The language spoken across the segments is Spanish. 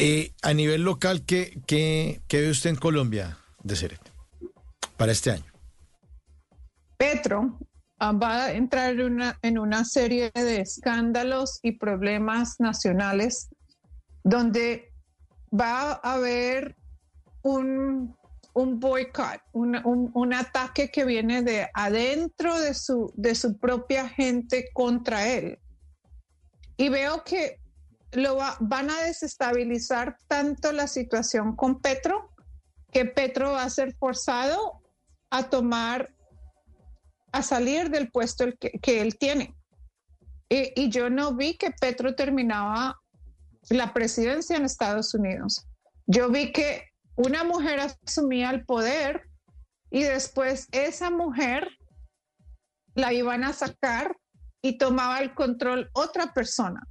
Eh, a nivel local, ¿qué, qué, qué ve usted en Colombia de Ceret para este año? Petro ah, va a entrar en una, en una serie de escándalos y problemas nacionales donde va a haber un, un boicot, un, un, un, ataque que viene de adentro de su, de su propia gente contra él. Y veo que lo va, van a desestabilizar tanto la situación con Petro que Petro va a ser forzado a tomar, a salir del puesto que, que él tiene. Y, y yo no vi que Petro terminaba la presidencia en Estados Unidos. Yo vi que una mujer asumía el poder y después esa mujer la iban a sacar y tomaba el control otra persona.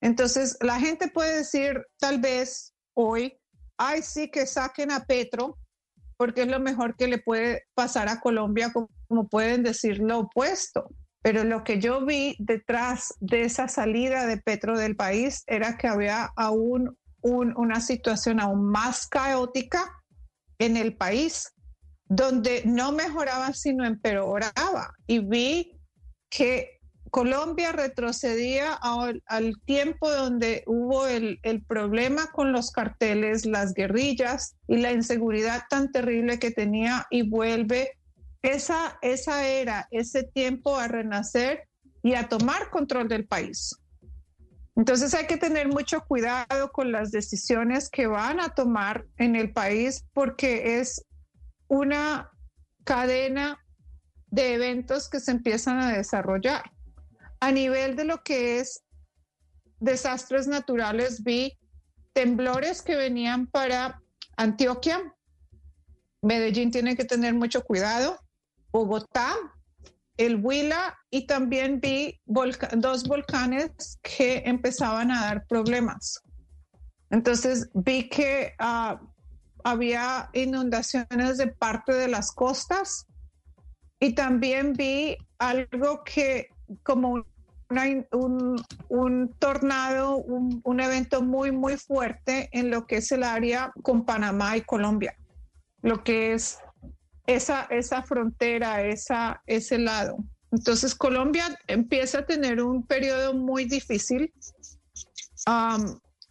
Entonces, la gente puede decir tal vez hoy, ay, sí, que saquen a Petro, porque es lo mejor que le puede pasar a Colombia, como, pueden decir lo opuesto. Pero lo que yo vi detrás de esa salida de Petro del país era que había aún una situación aún más caótica en el país, donde no mejoraba, sino empeoraba. Y vi que Colombia retrocedía al, tiempo donde hubo el, problema con los carteles, las guerrillas y la inseguridad tan terrible que tenía y vuelve esa, esa era, ese tiempo a renacer y a tomar control del país. Entonces hay que tener mucho cuidado con las decisiones que van a tomar en el país porque es una cadena de eventos que se empiezan a desarrollar a nivel de lo que es desastres naturales, vi temblores que venían para Antioquia. Medellín tiene que tener mucho cuidado. Bogotá, el Huila y también vi dos volcanes que empezaban a dar problemas. Entonces vi que ah, había inundaciones de parte de las costas y también vi algo que como un, tornado, un, evento muy, muy fuerte en lo que es el área con Panamá y Colombia, lo que es esa, esa frontera, esa, ese lado. Entonces Colombia empieza a tener un periodo muy difícil.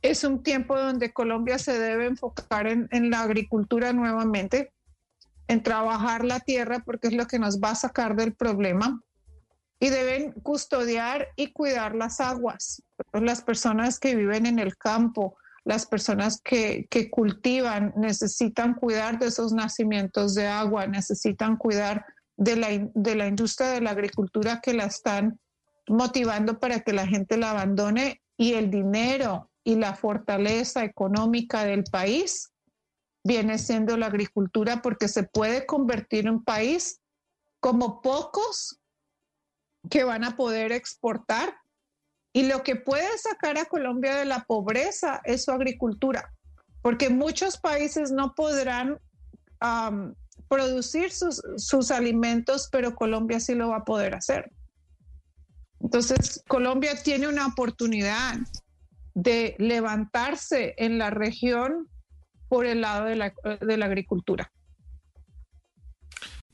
es un tiempo donde Colombia se debe enfocar en, en la agricultura nuevamente, en trabajar la tierra porque es lo que nos va a sacar del problema y deben custodiar y cuidar las aguas. Las personas que viven en el campo, las personas que, cultivan, necesitan cuidar de esos nacimientos de agua, necesitan cuidar de la, de la industria de la agricultura que la están motivando para que la gente la abandone y el dinero y la fortaleza económica del país viene siendo la agricultura porque se puede convertir en un país como pocos que van a poder exportar. Y lo que puede sacar a Colombia de la pobreza es su agricultura, porque muchos países no podrán producir sus, sus alimentos, pero Colombia sí lo va a poder hacer. Entonces, Colombia tiene una oportunidad de levantarse en la región por el lado de la, de la agricultura.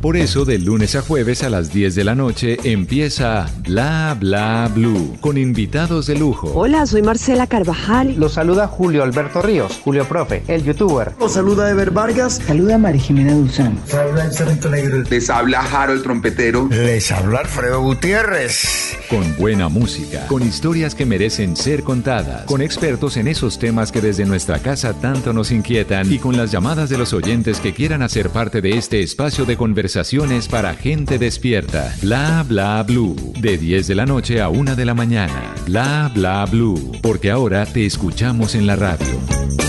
Por eso, de lunes a jueves a las 10 de la noche empieza Bla Bla Blue con invitados de lujo. Hola, soy Marcela Carvajal. Los saluda Julio Alberto Ríos, Julio Profe, el youtuber. Los saluda Ever Vargas. Saluda María Jimena Duzán. Les habla Jaro el trompetero. Les habla Alfredo Gutiérrez. Con buena música, con historias que merecen ser contadas, con expertos en esos temas que desde nuestra casa tanto nos inquietan y con las llamadas de los oyentes que quieran hacer parte de este espacio de conversación Conversaciones para gente despierta. Bla bla blue. De 10 de la noche a 1 de la mañana. Bla bla blue. Porque ahora te escuchamos en la radio.